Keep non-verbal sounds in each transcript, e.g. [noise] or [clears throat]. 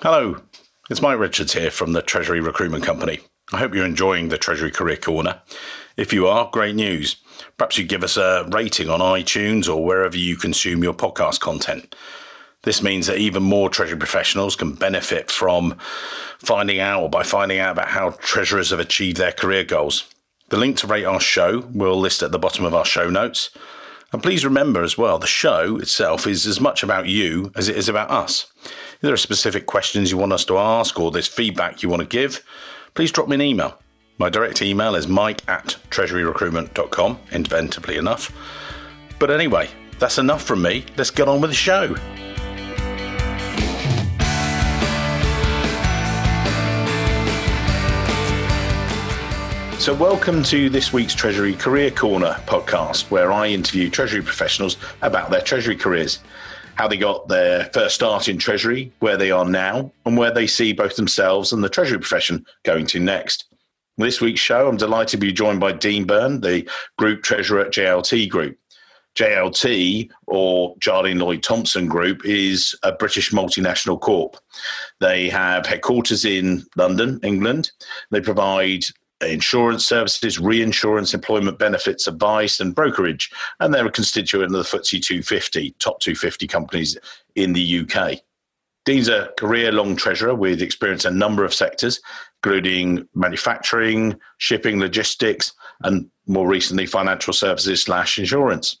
Hello, it's Mike Richards here from the Treasury Recruitment Company. I hope you're enjoying the Treasury Career Corner. If you are, great news. Perhaps you give us a rating on iTunes or wherever you consume your podcast content. This means that even more Treasury professionals can benefit from finding out or by finding out about how treasurers have achieved their career goals. The link to rate our show we'll list at the bottom of our show notes. And please remember as well, the show itself is as much about you as it is about us. If there are specific questions you want us to ask or there's feedback you want to give, please drop me an email. My direct email is mike at treasuryrecruitment.com, inventively enough. But anyway, that's enough from me. Let's get on with the show. So, welcome to this week's Treasury Career Corner podcast, where I interview Treasury professionals about their Treasury careers, how they got their first start in Treasury, where they are now, and where they see both themselves and the Treasury profession going to next. This week's show, I'm delighted to be joined by Dean Byrne, the Group Treasurer at JLT Group. JLT or Jardine Lloyd Thompson Group is a British multinational corp. They have headquarters in London, England. They provide insurance services, reinsurance, employment benefits, advice, and brokerage. And they're a constituent of the FTSE 250, top 250 companies in the UK. Dean's a career long treasurer with experience in a number of sectors, including manufacturing, shipping, logistics, and more recently, financial services slash insurance.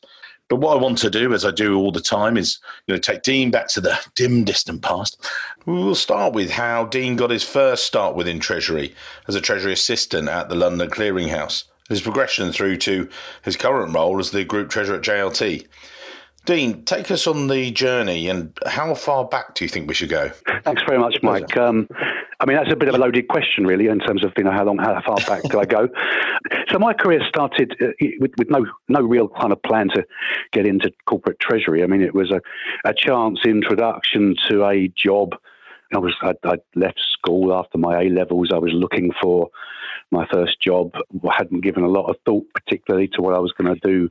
But what I want to do, as I do all the time, is you know take Dean back to the dim, distant past. We'll start with how Dean got his first start within Treasury as a Treasury assistant at the London Clearing House. His progression through to his current role as the Group Treasurer at JLT. Dean, take us on the journey, and how far back do you think we should go? Thanks very much, Mike. Um, I mean, that's a bit of a loaded question, really, in terms of you know how long, how far back do I go? So my career started uh, with, with no no real kind of plan to get into corporate treasury. I mean, it was a, a chance introduction to a job. I was I, I left school after my A levels. I was looking for my first job. I hadn't given a lot of thought, particularly to what I was going to do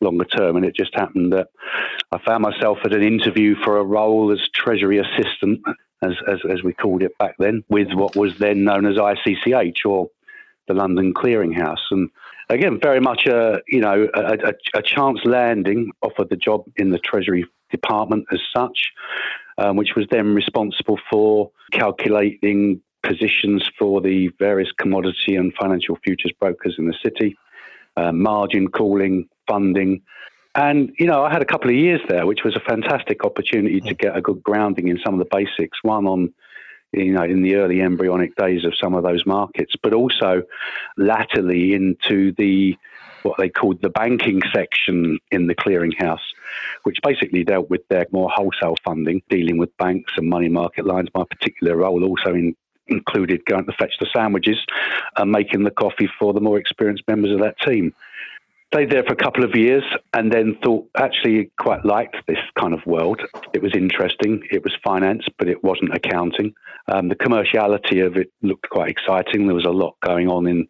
longer term. And it just happened that I found myself at an interview for a role as Treasury Assistant as, as, as we called it back then, with what was then known as ICCH or the London Clearing House. And again, very much a you know a, a, a chance landing offered the job in the Treasury Department as such, um, which was then responsible for calculating positions for the various commodity and financial futures brokers in the city, uh, margin calling, funding, and, you know, I had a couple of years there, which was a fantastic opportunity to get a good grounding in some of the basics. One on, you know, in the early embryonic days of some of those markets, but also latterly into the, what they called the banking section in the clearinghouse, which basically dealt with their more wholesale funding, dealing with banks and money market lines. My particular role also in, included going to fetch the sandwiches and making the coffee for the more experienced members of that team stayed there for a couple of years and then thought actually quite liked this kind of world. It was interesting. It was finance, but it wasn't accounting. Um, the commerciality of it looked quite exciting. There was a lot going on in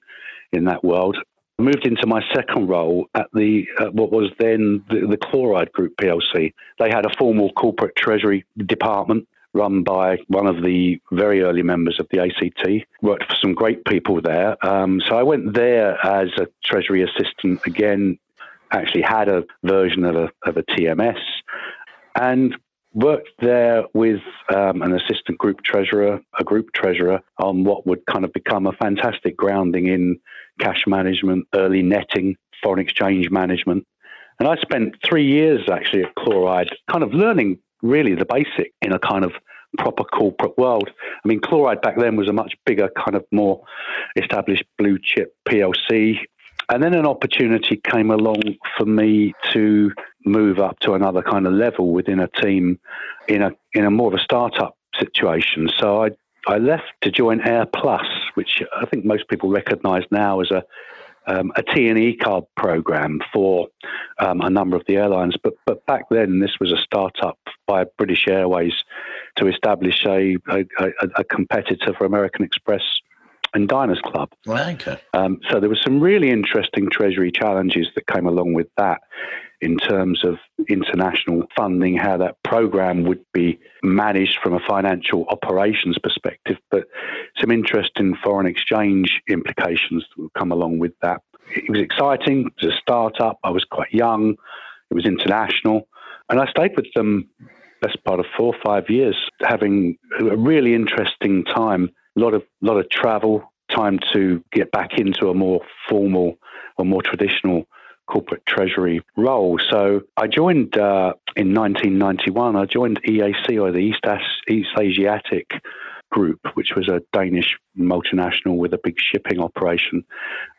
in that world. I moved into my second role at the uh, what was then the, the Chloride Group PLC. They had a formal corporate treasury department run by one of the very early members of the ACT. Worked for some great people there. Um, so I went there as a Treasury assistant again. Actually, had a version of a, of a TMS and worked there with um, an assistant group treasurer, a group treasurer, on what would kind of become a fantastic grounding in cash management, early netting, foreign exchange management. And I spent three years actually at Chloride, kind of learning really the basic in a kind of proper corporate world. I mean, Chloride back then was a much bigger, kind of more established blue chip PLC. And then an opportunity came along for me to move up to another kind of level within a team in a in a more of a startup situation. So I I left to join Air Plus, which I think most people recognise now as a um, a T&E card program for um, a number of the airlines. But but back then, this was a startup by British Airways to establish a, a, a, competitor for American Express and Diners Club. Right, Okay. Um, so there were some really interesting treasury challenges that came along with that. In terms of international funding, how that program would be managed from a financial operations perspective, but some interesting foreign exchange implications that would come along with that. It was exciting. It was a startup. I was quite young. It was international. And I stayed with them best part of four or five years, having a really interesting time. A lot of lot of travel, time to get back into a more formal or more traditional corporate treasury role. So I joined uh, in 1991. I joined EAC or the East, As- East Asiatic Group, which was a Danish multinational with a big shipping operation,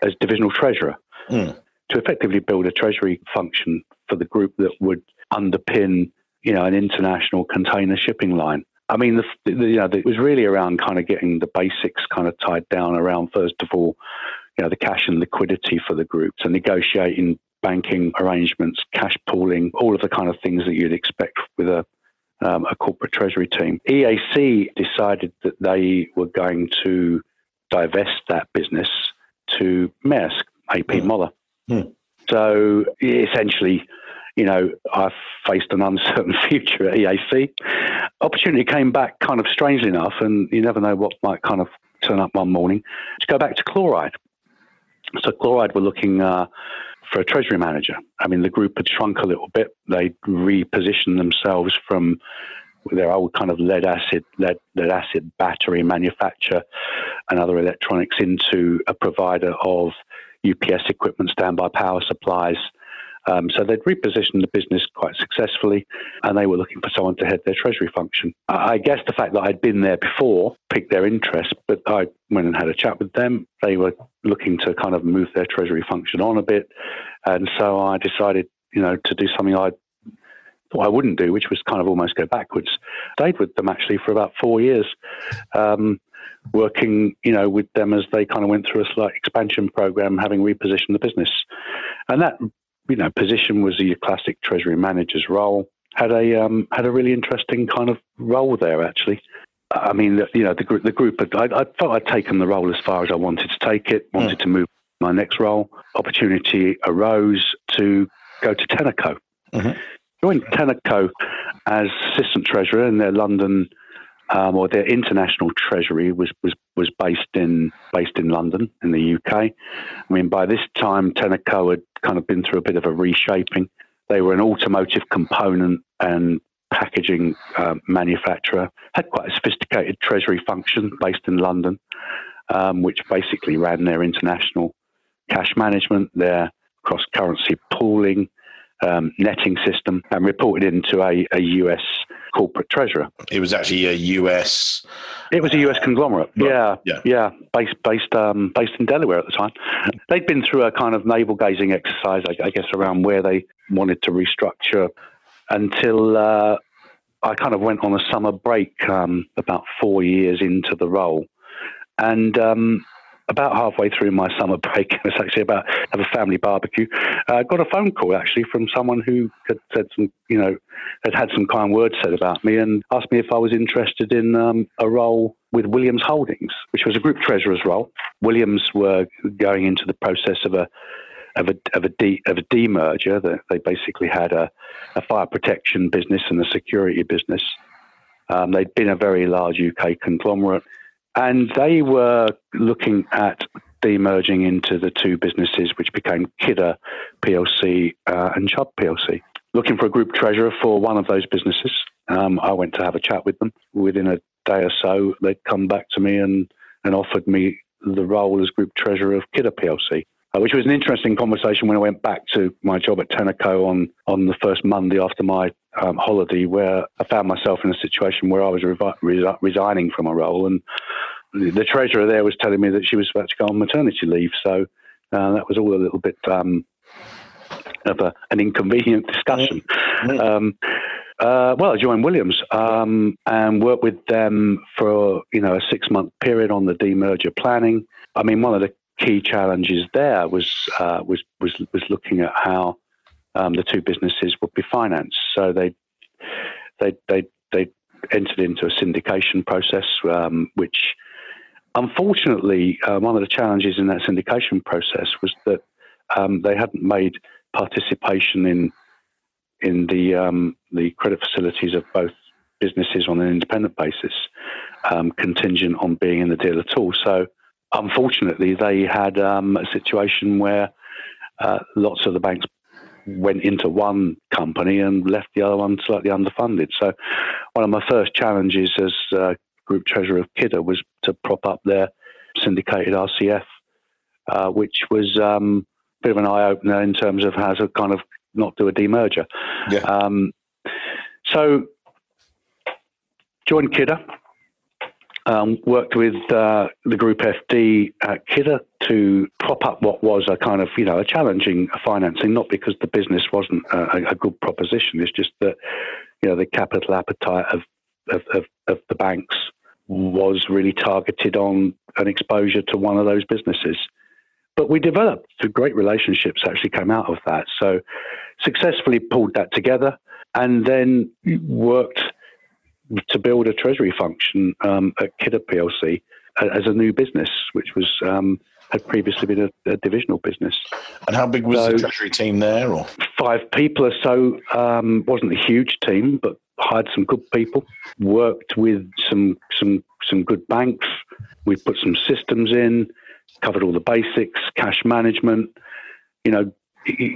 as divisional treasurer. Mm. To effectively build a treasury function for the group that would underpin, you know, an international container shipping line. I mean, the, the, you know, it was really around kind of getting the basics kind of tied down around, first of all, you know, the cash and liquidity for the group, so negotiating banking arrangements, cash pooling, all of the kind of things that you'd expect with a um, a corporate treasury team. EAC decided that they were going to divest that business to Maersk, AP mm. Moller. Mm. So essentially, you know, I faced an [laughs] uncertain future at EAC. Opportunity came back kind of strangely enough, and you never know what might kind of turn up one morning to go back to chloride. So chloride were looking uh, for a treasury manager. I mean, the group had shrunk a little bit. They repositioned themselves from their old kind of lead acid lead, lead acid battery manufacture and other electronics into a provider of UPS equipment, standby power supplies, um, so they'd repositioned the business quite successfully, and they were looking for someone to head their treasury function. I guess the fact that I'd been there before piqued their interest, but I went and had a chat with them. They were looking to kind of move their treasury function on a bit, and so I decided, you know, to do something I thought I wouldn't do, which was kind of almost go backwards. Stayed with them actually for about four years. Um, working, you know, with them as they kind of went through a slight expansion program, having repositioned the business. And that you know, position was a classic treasury manager's role. Had a um, had a really interesting kind of role there actually. I mean, you know, the group, the group, I, I felt I'd taken the role as far as I wanted to take it. Wanted mm. to move my next role. Opportunity arose to go to Tenneco. Mm-hmm. Joined as assistant treasurer in their London um, or their international treasury was, was, was based in based in London in the UK. I mean, by this time, Tenneco had kind of been through a bit of a reshaping. They were an automotive component and packaging uh, manufacturer, had quite a sophisticated treasury function based in London, um, which basically ran their international cash management, their cross currency pooling, um, netting system, and reported into a, a US corporate treasurer. It was actually a US. It was a US conglomerate. yeah, yeah, yeah, based based um, based in Delaware at the time. They'd been through a kind of navel gazing exercise, I, I guess, around where they wanted to restructure until. Uh, I kind of went on a summer break um, about four years into the role, and um, about halfway through my summer break, [laughs] it was actually about have a family barbecue. I uh, got a phone call actually from someone who had said some, you know, had had some kind words said about me and asked me if I was interested in um, a role with Williams Holdings, which was a group treasurer's role. Williams were going into the process of a of a of a, de, of a demerger. That They basically had a, a fire protection business and a security business. Um, they'd been a very large UK conglomerate and they were looking at demerging into the two businesses, which became Kidde PLC uh, and Chubb PLC. Looking for a group treasurer for one of those businesses. Um, I went to have a chat with them. Within a day or so, they'd come back to me and, and offered me the role as group treasurer of Kidde PLC. Uh, which was an interesting conversation when I went back to my job at Tenneco on, on the first Monday after my um, holiday, where I found myself in a situation where I was revi- resigning from a role, and the treasurer there was telling me that she was about to go on maternity leave. So uh, that was all a little bit um, of a, an inconvenient discussion. Mm-hmm. Um, uh, well, I joined Williams um, and worked with them for you know a six month period on the demerger planning. I mean, one of the key challenges there was uh, was was was looking at how um, the two businesses would be financed. So they they they they entered into a syndication process, um, which unfortunately uh, one of the challenges in that syndication process was that um, they hadn't made participation in in the um, the credit facilities of both businesses on an independent basis, um, contingent on being in the deal at all. So, unfortunately, they had um, a situation where uh, lots of the banks went into one company and left the other one slightly underfunded. So, one of my first challenges as uh, group treasurer of Kidde was to prop up their syndicated RCF, uh, which was um, a bit of an eye opener in terms of how to kind of not do a demerger. Yeah. Um, so, joined Kidde. Um, worked with uh, the Group FD at Kidde to prop up what was a kind of you know a challenging financing, not because the business wasn't a, a good proposition. It's just that you know the capital appetite of of, of, of the banks was really targeted on an exposure to one of those businesses. But we developed great relationships actually came out of that. So successfully pulled that together and then worked to build a treasury function um, at Kidde PLC as a new business, which was um, had previously been a, a, divisional business. And how big was so, the treasury team there? Or five people or so. Um, wasn't a huge team, but hired some good people. Worked with some some some good banks. We put some systems in, covered all the basics, cash management. You know,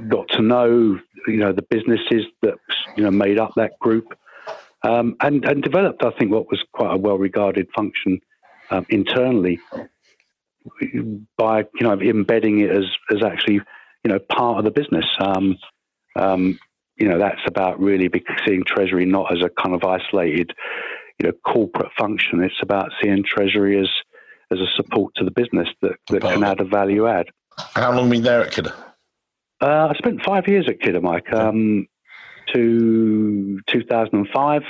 got to know you know the businesses that you know made up that group, um, and and developed I think what was quite a well regarded function um, internally by you know embedding it as as actually you know part of the business. Um, um, you know that's about really seeing treasury not as a kind of isolated you know corporate function. It's about seeing treasury as as a support to the business that, that can add a value add. How long have you been there at Kidde? Uh, I spent five years at Kidde, Mike, um, to 2005.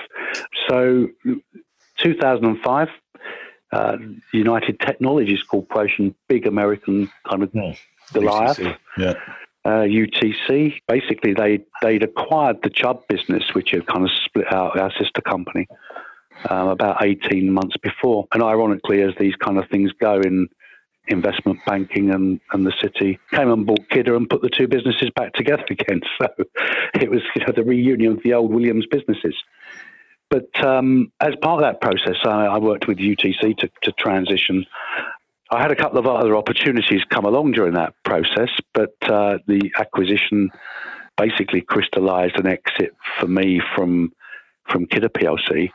So 2005, uh, United Technologies Corporation, big American kind of oh, Goliath. Yeah. Uh, UTC. Basically, they they'd acquired the Chubb business, which had kind of split out our sister company um, about eighteen months before. And ironically, as these kind of things go in investment banking and, and the city came and bought Kidde and put the two businesses back together [laughs] again. So it was you know, the reunion of the old Williams businesses. But um, as part of that process, I, I worked with UTC to, to, transition. I had a couple of other opportunities come along during that process, but uh, the acquisition basically crystallized an exit for me from from Kidde PLC.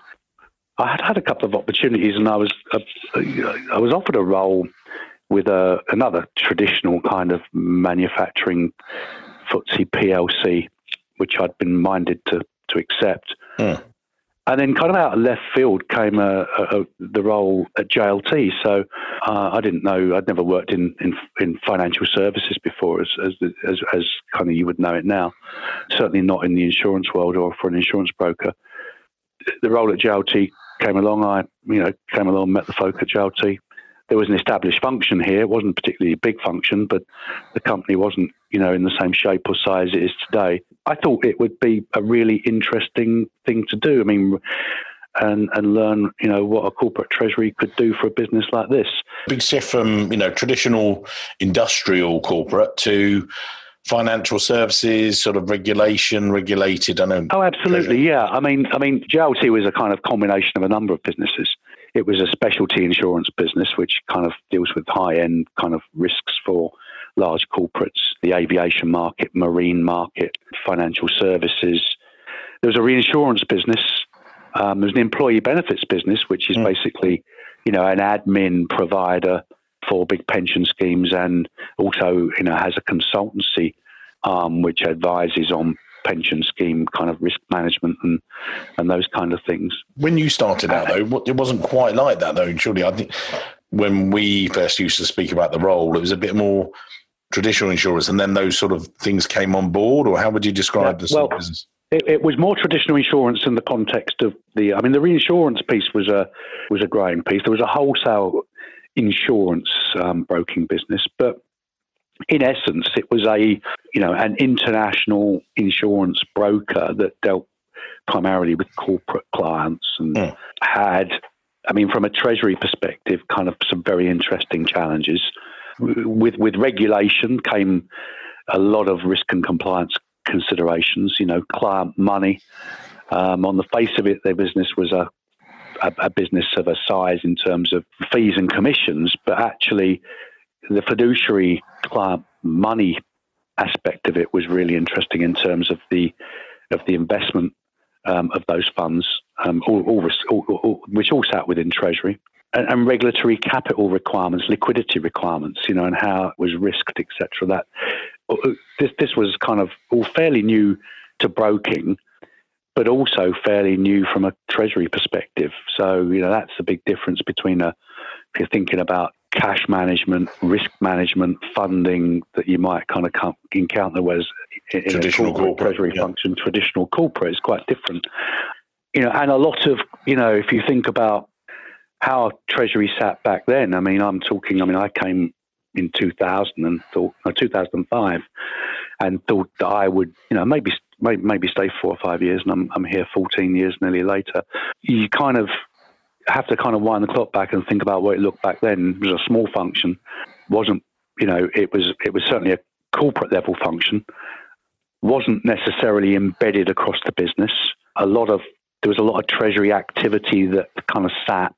I had had a couple of opportunities, and I was uh, I was offered a role with a, another traditional kind of manufacturing FTSE PLC, which I'd been minded to to accept. Mm. And then, kind of out of left field, came a, a, the role at JLT. So uh, I didn't know; I'd never worked in, in, in financial services before, as, as, as as kind of you would know it now. Certainly not in the insurance world or for an insurance broker. The role at JLT came along. I, you know, came along, met the folk at JLT, there was an established function here. It wasn't particularly a big function, but the company wasn't, you know, in the same shape or size it is today. I thought it would be a really interesting thing to do. I mean, and and learn, you know, what a corporate treasury could do for a business like this. Big shift from you know traditional industrial corporate to financial services, sort of regulation, regulated. I know. Oh, absolutely, treasury. yeah. I mean, I mean, JLT was a kind of combination of a number of businesses. It was a specialty insurance business which kind of deals with high end kind of risks for large corporates, the aviation market, marine market, financial services. There was a reinsurance business. Um, there's an employee benefits business, which is mm. basically, you know, an admin provider for big pension schemes, and also, you know, has a consultancy um, which advises on pension scheme kind of risk management and and those kind of things. When you started out, though, it wasn't quite like that, though. Surely, I think when we first used to speak about the role, it was a bit more traditional insurance, and then those sort of things came on board. Or how would you describe yeah, the well, business? It, it, was more traditional insurance in the context of the. I mean, the reinsurance piece was a was a growing piece. There was a wholesale insurance um, broking business, but in essence, it was a you know an international insurance broker that dealt primarily with corporate clients and mm. had, I mean, from a treasury perspective, kind of some very interesting challenges. With with regulation came a lot of risk and compliance considerations. You know, client money. Um, on the face of it, their business was a, a, a business of a size in terms of fees and commissions, but actually, the fiduciary client money aspect of it was really interesting in terms of the of the investment um, of those funds, um, all, all, all, which all sat within Treasury, and, and, regulatory capital requirements, liquidity requirements, you know, and how it was risked, etc. That uh, this this was kind of all fairly new to broking, but also fairly new from a Treasury perspective. So you know that's the big difference between a if you're thinking about cash management, risk management, funding that you might kind of encounter whereas in traditional a corporate, corporate treasury yeah. function, traditional corporate is quite different. You know, and a lot of you know, if you think about how treasury sat back then, I mean, I'm talking. I mean, I came in 2000 and thought, or 2005, and thought that I would, you know, maybe maybe stay four or five years, and I'm I'm here 14 years nearly later. You kind of have to kind of wind the clock back and think about what it looked back then. It was a small function, wasn't you know it was it was certainly a corporate level function, wasn't necessarily embedded across the business. A lot of there was a lot of treasury activity that kind of sat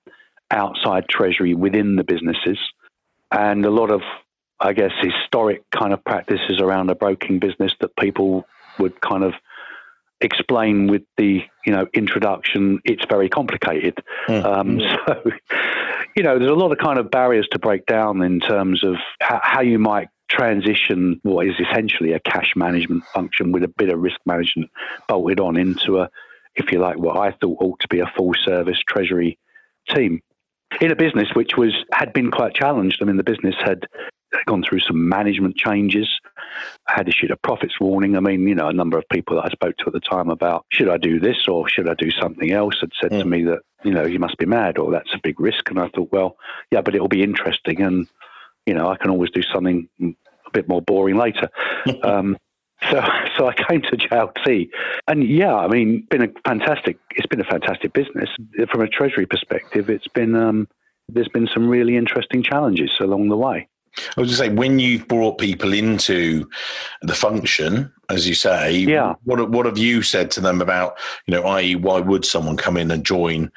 outside treasury within the businesses, and a lot of I guess historic kind of practices around a broking business that people would kind of explain with the you know introduction it's very complicated. Mm. um, [laughs] so you know there's a lot of kind of barriers to break down in terms of how, how you might transition what is essentially a cash management function with a bit of risk management bolted on into a if you like what i thought ought to be a full service treasury team in a business which was had been quite challenged. I mean the business had gone through some management changes, had issued a profits warning. I mean, you know, a number of people that I spoke to at the time about should I do this or should I do something else had said mm. to me that, you know, you must be mad or that's a big risk. And I thought, well, yeah, but it'll be interesting. And, you know, I can always do something a bit more boring later. [laughs] um, so, so I came to JLT, and yeah, I mean, been a fantastic. It's been a fantastic business from a treasury perspective. It's been um, there's been some really interesting challenges along the way. I was to say, when you've brought people into the function, as you say, yeah. what what have you said to them about, you know, i.e., why would someone come in and join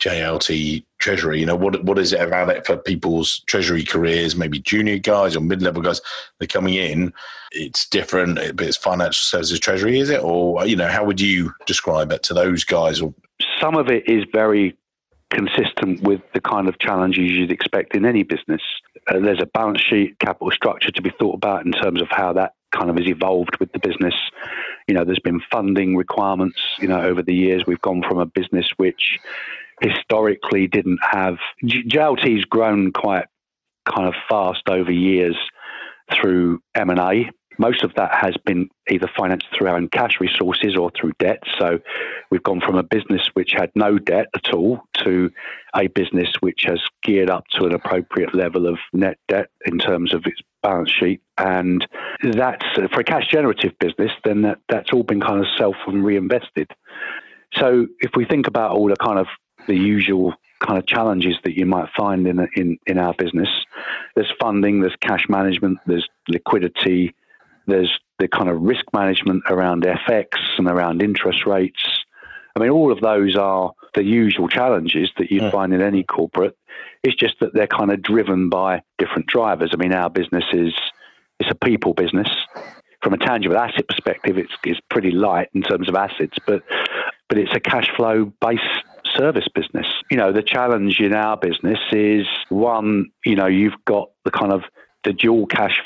JLT Treasury? You know, what what is it about it for people's treasury careers? Maybe junior guys or mid level guys, they're coming in. It's different, but it's financial services treasury, is it? Or you know, how would you describe it to those guys? Or some of it is very consistent with the kind of challenges you'd expect in any business. Uh, there's a balance sheet, capital structure to be thought about in terms of how that kind of has evolved with the business. You know, there's been funding requirements. You know, over the years, we've gone from a business which historically didn't have. JLT's grown quite kind of fast over years through M and A most of that has been either financed through our own cash resources or through debt. So we've gone from a business which had no debt at all to a business which has geared up to an appropriate level of net debt in terms of its balance sheet. And that's for a cash generative business, then that, that's all been kind of self and reinvested. So if we think about all the kind of the usual kind of challenges that you might find in in in our business. There's funding, there's cash management, there's liquidity, there's the kind of risk management around FX and around interest rates. I mean, all of those are the usual challenges that you'd yeah. find in any corporate. It's just that they're kind of driven by different drivers. I mean, our business is it's a people business. From a tangible asset perspective, it's, it's pretty light in terms of assets, but but it's a cash flow based service business. You know, the challenge in our business is one, you know, you've got the kind of the dual cash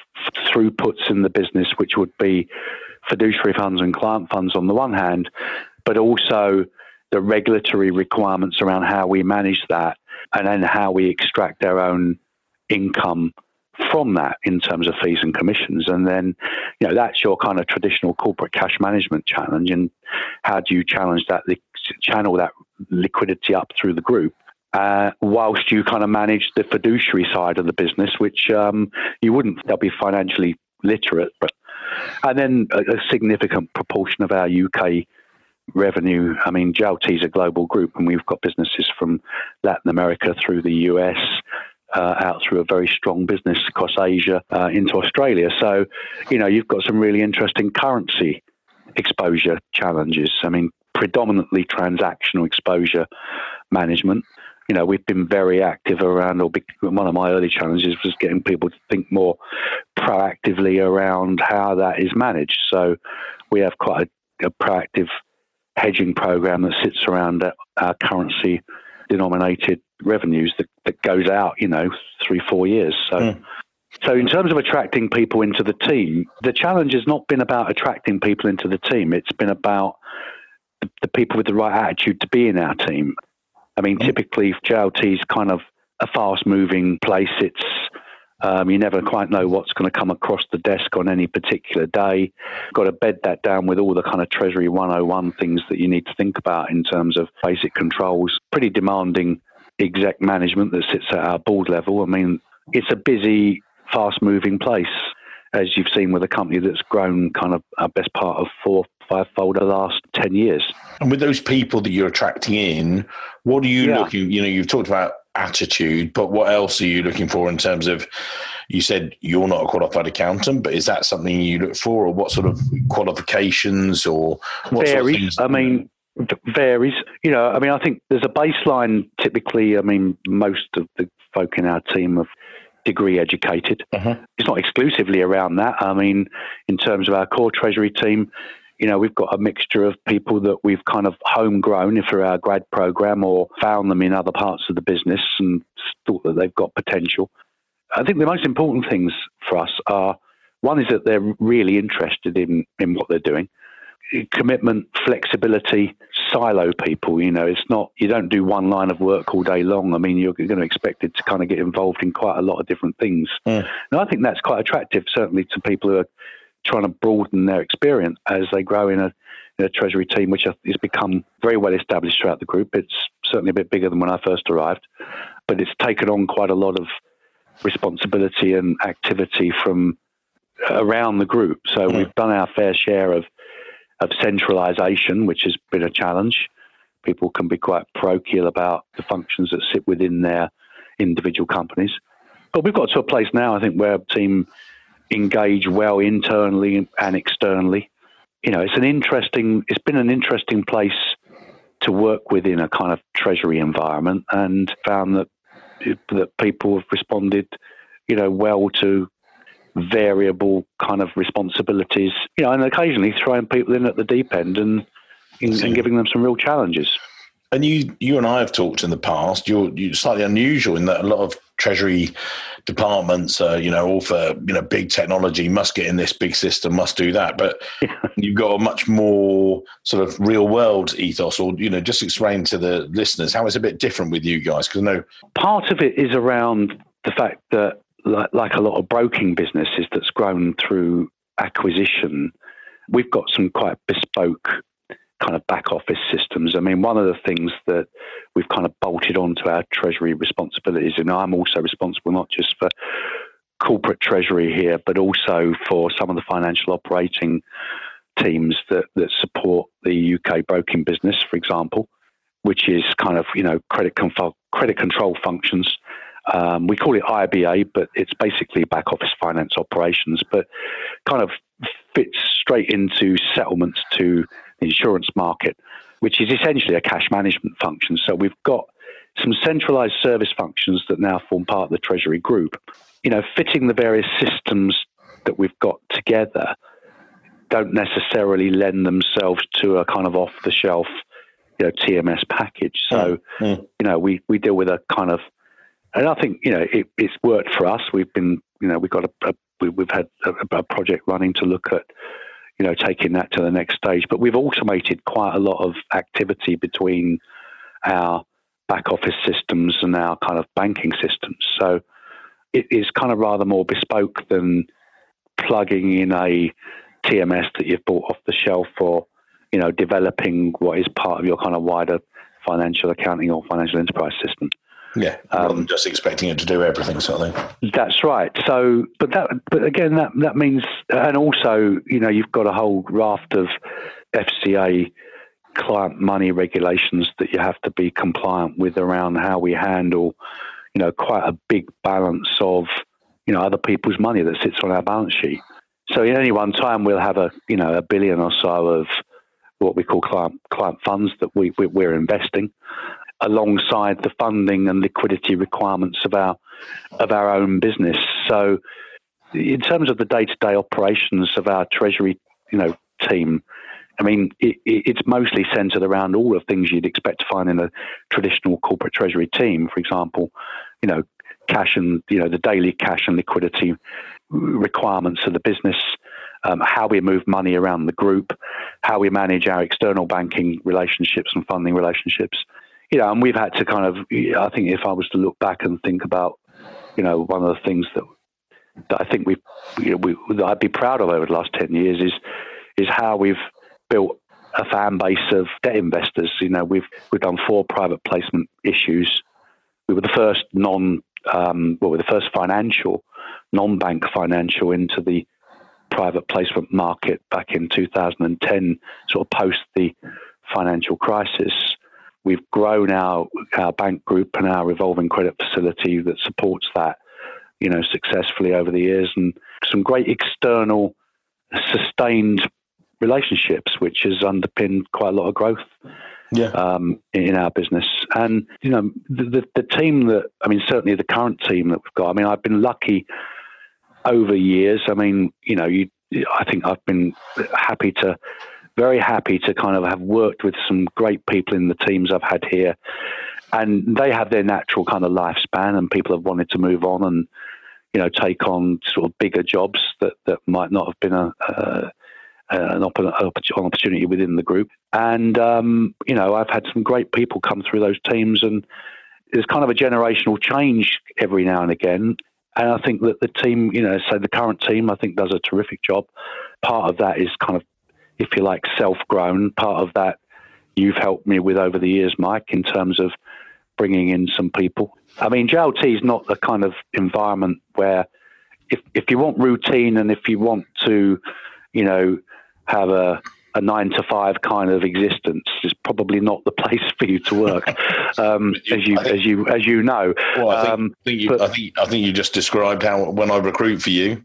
throughputs in the business, which would be fiduciary funds and client funds on the one hand, but also the regulatory requirements around how we manage that and then how we extract our own income from that in terms of fees and commissions. And then, you know, that's your kind of traditional corporate cash management challenge. And how do you challenge that, channel that liquidity up through the group? Uh, whilst you kind of manage the fiduciary side of the business, which um, you wouldn't. They'll be financially literate, but and then a, a, significant proportion of our UK revenue. I mean, JLT is a global group, and we've got businesses from Latin America through the US. Uh, out through a very strong business across Asia uh, into Australia. So, you know, you've got some really interesting currency exposure challenges. I mean, predominantly transactional exposure management. You know, we've been very active around, or one of my early challenges was getting people to think more proactively around how that is managed. So we have quite a, a proactive hedging program that sits around our currency denominated revenues that, that goes out, you know, three, four years. So, mm. so in terms of attracting people into the team, the challenge has not been about attracting people into the team. It's been about the, the people with the right attitude to be in our team. I mean, mm. typically JLT is kind of a fast moving place. It's um, you never quite know what's going to come across the desk on any particular day. Got to bed that down with all the kind of Treasury 101 things that you need to think about in terms of basic controls. Pretty demanding exec management that sits at our board level. I mean, it's a busy, fast moving place, as you've seen with a company that's grown kind of a best part of four, five fold the last 10 years. And with those people that you're attracting in, what are you yeah. looking, you know, you've talked about attitude, but what else are you looking for in terms of? You said you're not a qualified accountant, but is that something you look for, or what sort of qualifications or what varies? Sort of I mean, varies. You know, I mean, I think there's a baseline. Typically, I mean, most of the folk in our team have degree educated. Uh-huh. It's not exclusively around that. I mean, in terms of our core treasury team, you know, we've got a mixture of people that we've kind of homegrown for our grad program or found them in other parts of the business and thought that they've got potential. I think the most important things for us are one is that they're really interested in, in what they're doing. Commitment, flexibility, silo people. You know, it's not, you don't do one line of work all day long. I mean, you're going to expect it to kind of get involved in quite a lot of different things. Mm. And I think that's quite attractive, certainly to people who are trying to broaden their experience as they grow in a, in a treasury team, which has become very well established throughout the group. It's certainly a bit bigger than when I first arrived, but it's taken on quite a lot of responsibility and activity from around the group. So mm. we've done our fair share of of centralisation, which has been a challenge. People can be quite parochial about the functions that sit within their individual companies. But we've got to a place now, I think, where a team engage well internally and externally. You know, it's an interesting. It's been an interesting place to work within a kind of treasury environment, and found that that people have responded, you know, well to variable kind of responsibilities. You know, and occasionally throwing people in at the deep end and and giving them some real challenges. And you, you and I have talked in the past. You're, you're slightly unusual in that a lot of treasury departments, uh, you know, all for you know big technology, must get in this big system, must do that. But you've got a much more sort of real world ethos, or you know, just explain to the listeners how it's a bit different with you guys. Because I know part of it is around the fact that, like, like a lot of broking businesses that's grown through acquisition, we've got some quite bespoke kind of back office systems. I mean, one of the things that we've kind of bolted onto our treasury responsibilities, and I'm also responsible not just for corporate treasury here, but also for some of the financial operating teams that, that support the UK broking business, for example, which is kind of, you know, credit, control, credit control functions. Um, we call it IBA, but it's basically back office finance operations, but kind of fits straight into settlements to the insurance market, which is essentially a cash management function. So we've got some centralized service functions that now form part of the Treasury Group. You know, fitting the various systems that we've got together don't necessarily lend themselves to a kind of off the shelf, you know, TMS package. So, you know, we, we deal with a kind of, and I think, you know, it, it's worked for us. We've been, you know, we've got a, a we, have had a, a project running to look at you know, taking that to the next stage. But we've automated quite a lot of activity between our back office systems and our kind of banking systems. So it is kind of rather more bespoke than plugging in a TMS that you've bought off the shelf or, you know, developing what is part of your kind of wider financial accounting or financial enterprise system. Yeah, um, just expecting it to do everything, sort of thing. That's right. So, but that, but again, that that means, and also, you know, you've got a whole raft of FCA client money regulations that you have to be compliant with around how we handle, you know, quite a big balance of, you know, other people's money that sits on our balance sheet. So in any one time, we'll have a you know a billion or so of what we call client client funds that we, we we're investing alongside the funding and liquidity requirements of our of our own business. So in terms of the day to day operations of our treasury, you know, team, I mean, it, it's mostly centered around all of things you'd expect to find in a traditional corporate treasury team. For example, you know, cash and you know the daily cash and liquidity requirements of the business, um, how we move money around the group, how we manage our external banking relationships and funding relationships. You know, and we've had to kind of. I think if I was to look back and think about, you know, one of the things that that I think we've, you know, we, that I'd be proud of over the last ten years is is how we've built a fan base of debt investors. You know, we've we've done four private placement issues. We were the first non, um, well, we were the first financial, non-bank financial into the private placement market back in 2010, sort of post the financial crisis. We've grown our our bank group and our revolving credit facility that supports that, you know, successfully over the years, and some great external sustained relationships, which has underpinned quite a lot of growth yeah. Um, in our business. And, you know, the, the, the, team that, I mean, certainly the current team that we've got, I mean, I've been lucky over years. I mean, you know, you, I think I've been happy to, very happy to kind of have worked with some great people in the teams I've had here. And they have their natural kind of lifespan, and people have wanted to move on and, you know, take on sort of bigger jobs that, that might not have been a, a an opportunity within the group. And, um, you know, I've had some great people come through those teams, and there's kind of a generational change every now and again. And I think that the team, you know, so the current team, I think does a terrific job. Part of that is kind of, if you like, self grown. Part of that you've helped me with over the years, Mike, in terms of bringing in some people. I mean, JLT is not the kind of environment where if, if you want routine and if you want to, you know, have a, a nine to five kind of existence is probably not the [laughs] place for you to work, [laughs] um, as you think, as you as you know. Well, I think, um, think you, but, I, think, I think you just described how when I recruit for you,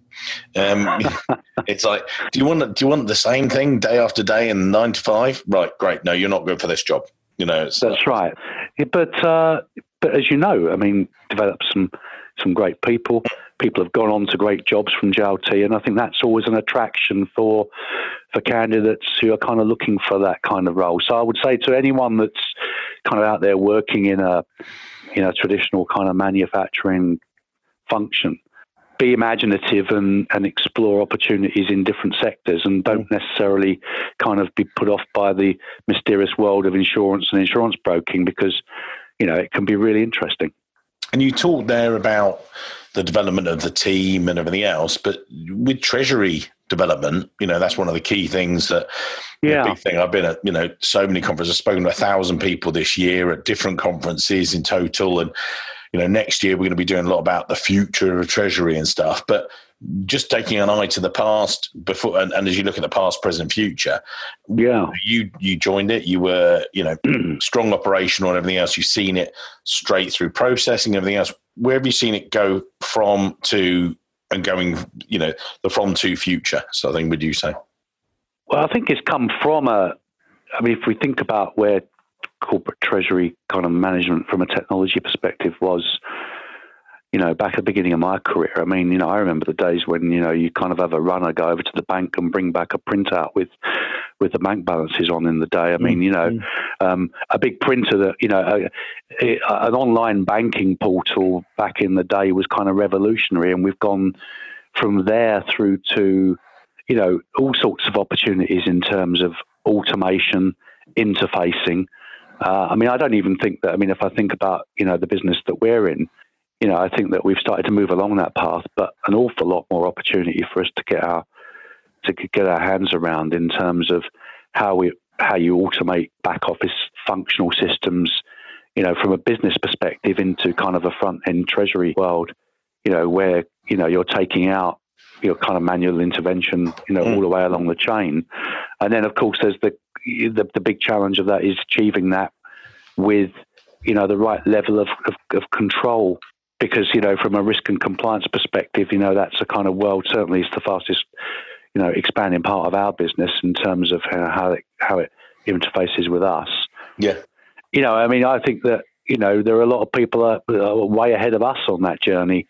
um, [laughs] it's like, do you want do you want the same thing day after day and nine to five? Right, great. No, you're not good for this job. You know, that's uh, right. But uh, but as you know, I mean, develop some some great people. People have gone on to great jobs from JLT, and I think that's always an attraction for for candidates who are kind of looking for that kind of role. So I would say to anyone that's kind of out there working in a you know traditional kind of manufacturing function, be imaginative and, and explore opportunities in different sectors and don't mm. necessarily kind of be put off by the mysterious world of insurance and insurance broking because you know it can be really interesting. And you talked there about the development of the team and everything else, but with treasury development, you know, that's one of the key things that yeah. big thing. I've been at, you know, so many conferences, I've spoken to a thousand people this year at different conferences in total. And, you know, next year we're going to be doing a lot about the future of treasury and stuff. But just taking an eye to the past before and, and, as you look at the past present future yeah. you you joined it. You were you know [clears throat] strong operational and everything else. You've seen it straight through processing everything else. Where have you seen it go from to and going you know the from to future so i think would you say? Well i think it's come from a i mean if we think about where corporate treasury kind of management from a technology perspective was you know, back at the beginning of my career, I mean, you know, I remember the days when, you know, you kind of have a runner go over to the bank and bring back a printout with with the bank balances on in the day. I mean, you know, mm-hmm. um, a big printer that, you know, a, a, an online banking portal back in the day was kind of revolutionary. And we've gone from there through to, you know, all sorts of opportunities in terms of automation, interfacing. Uh, I mean, I don't even think that, I mean, if I think about, you know, the business that we're in, you know, I think that we've started to move along that path, but an awful lot more opportunity for us to get our to get our hands around in terms of how we how you automate back office functional systems, you know, from a business perspective into kind of a front end treasury world, you know, where you know you're taking out your kind of manual intervention, you know, mm. all the way along the chain, and then of course there's the, the the big challenge of that is achieving that with you know the right level of, of, of control because you know from a risk and compliance perspective, you know that's a kind of world certainly is the fastest you know, expanding part of our business in terms of how, how it how it interfaces with us. Yeah. You know, I mean, I think that you know there are a lot of people are way ahead of us on that journey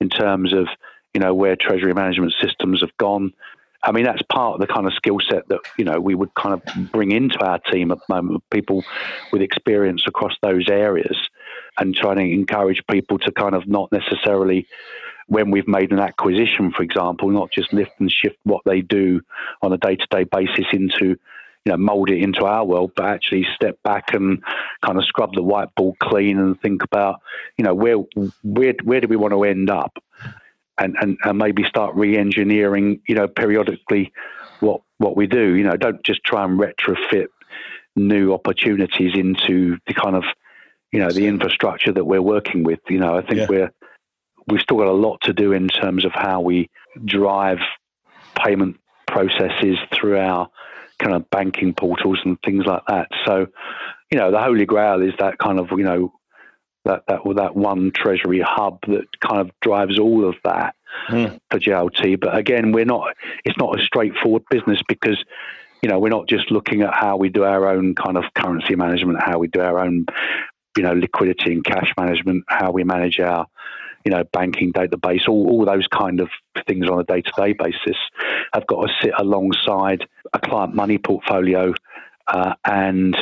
in terms of you know where treasury management systems have gone. I mean, that's part of the kind of skill set that you know we would kind of bring into our team at the moment. People with experience across those areas, and trying to encourage people to kind of not necessarily when we've made an acquisition, for example, not just lift and shift what they do on a day to day basis into, you know, mold it into our world, but actually step back and kind of scrub the whiteboard clean and think about, you know, where where where do we want to end up, and and, and maybe start re-engineering, you know, periodically what what we do. You know, don't just try and retrofit new opportunities into the kind of you know the infrastructure that we're working with. You know, I think yeah. we're we've still got a lot to do in terms of how we drive payment processes through our kind of banking portals and things like that. So, you know, the holy grail is that kind of you know that that that one treasury hub that kind of drives all of that mm. for JLT. But again, we're not. It's not a straightforward business because you know we're not just looking at how we do our own kind of currency management, how we do our own you know liquidity and cash management, how we manage our you know, banking database, all, all those kind of things on a day to day basis have got to sit alongside a client money portfolio uh, and,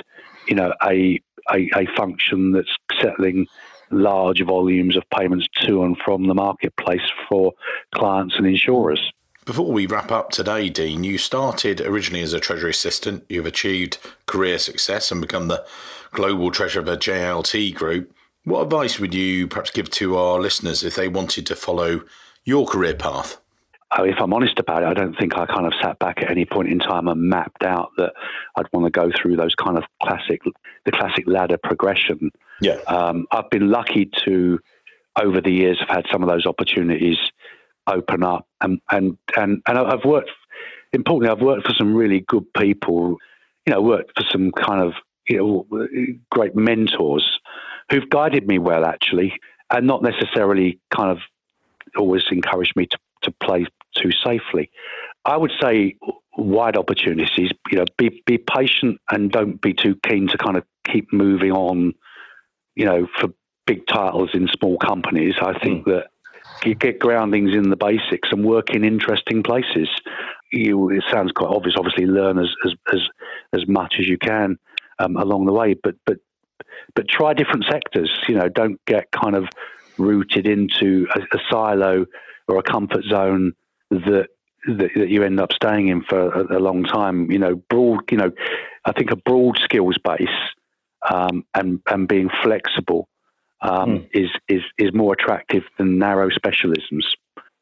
you know, a, a, a function that's settling large volumes of payments to and from the marketplace for clients and insurers. Before we wrap up today, Dean, you started originally as a Treasury assistant. You've achieved career success and become the global treasurer of a JLT group. What advice would you perhaps give to our listeners if they wanted to follow your career path? Oh, if I'm honest about it, I don't think I kind of sat back at any point in time and mapped out that I'd want to go through those kind of classic, the classic ladder progression. Yeah. Um, I've been lucky to, over the years, have had some of those opportunities open up, and and and and I've worked. Importantly, I've worked for some really good people. You know, worked for some kind of you know great mentors who've guided me well, actually, and not necessarily kind of always encouraged me to, to play too safely. I would say wide opportunities. You know, be be patient and don't be too keen to kind of keep moving on. You know, for big titles in small companies, I think mm. that you get groundings in the basics and work in interesting places. You, it sounds quite obvious. Obviously, learn as as as, as much as you can um, along the way, but but but try different sectors. You know, don't get kind of rooted into a, a silo or a comfort zone that, that, that you end up staying in for a, a, long time. You know, broad. You know, I think a broad skills base um, and and being flexible um, mm. is is is more attractive than narrow specialisms.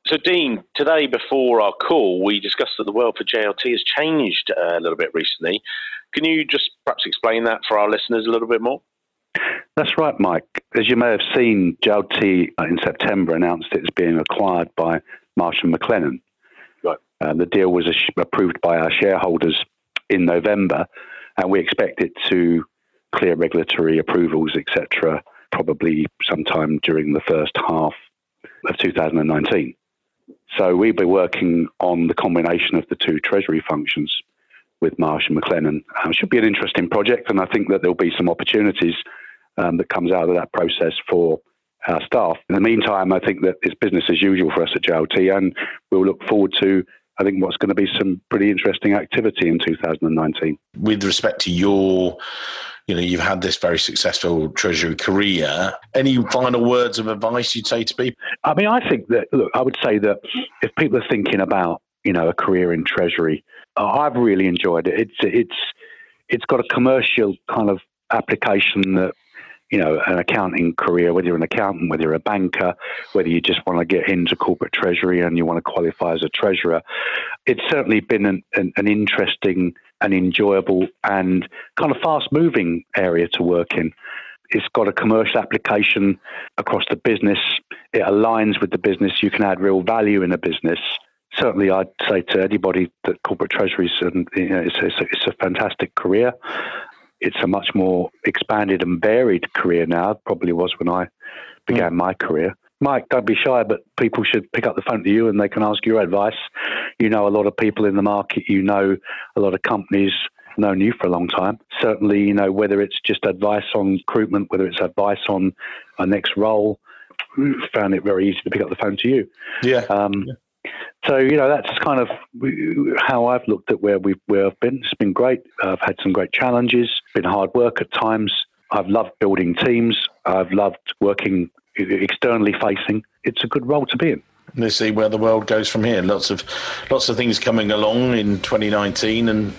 So, Dean, today before our call, we discussed that the world for JLT has changed uh, a little bit recently. Can you just perhaps explain that for our listeners a little bit more? That's right, Mike. As you may have seen, JLT uh, in September announced it's being acquired by Marsh and McLennan. Right. Uh, the deal was approved by our shareholders in November, and we expect it to clear regulatory approvals, etc., probably sometime during the first half of 2019. So we'll be working on the combination of the two treasury functions with Marsh and McLennan. Uh, it should be an interesting project, and I think that there'll be some opportunities um, that comes out of that process for our staff. In the meantime, I think that it's business as usual for us at JLT, and we'll look forward to, I think, what's going to be some pretty interesting activity in 2019. With respect to your, you know, you've had this very successful Treasury career. Any final words of advice you'd say to people? I mean, I think that, look, I would say that if people are thinking about, you know, a career in Treasury, I've really enjoyed it. It's, it's, it's got a commercial kind of application that you know, an accounting career, whether you're an accountant, whether you're a banker, whether you just want to get into corporate treasury and you want to qualify as a treasurer. It's certainly been an, an, an interesting and enjoyable and kind of fast moving area to work in. It's got a commercial application across the business. It aligns with the business. You can add real value in a business certainly I'd say to anybody that corporate treasury is, you know, it's, it's, a, it's, a, fantastic career it's a much more expanded and varied career now. Probably was when I began mm. my career. Mike, don't be shy, but people should pick up the phone to you and they can ask your advice. You know a lot of people in the market, you know a lot of companies known you for a long time. Certainly, you know, whether it's just advice on recruitment, whether it's advice on a next role, found it very easy to pick up the phone to you. Yeah. Um, yeah. So you know that's kind of how I've looked at where we've where I've been. It's been great. I've had some great challenges. Been hard work at times. I've loved building teams. I've loved working externally facing. It's a good role to be in. Let's see where the world goes from here. Lots of lots of things coming along in 2019, and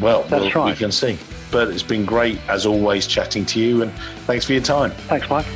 well, we'll right. we can see. But it's been great as always chatting to you, and thanks for your time. Thanks, Mike.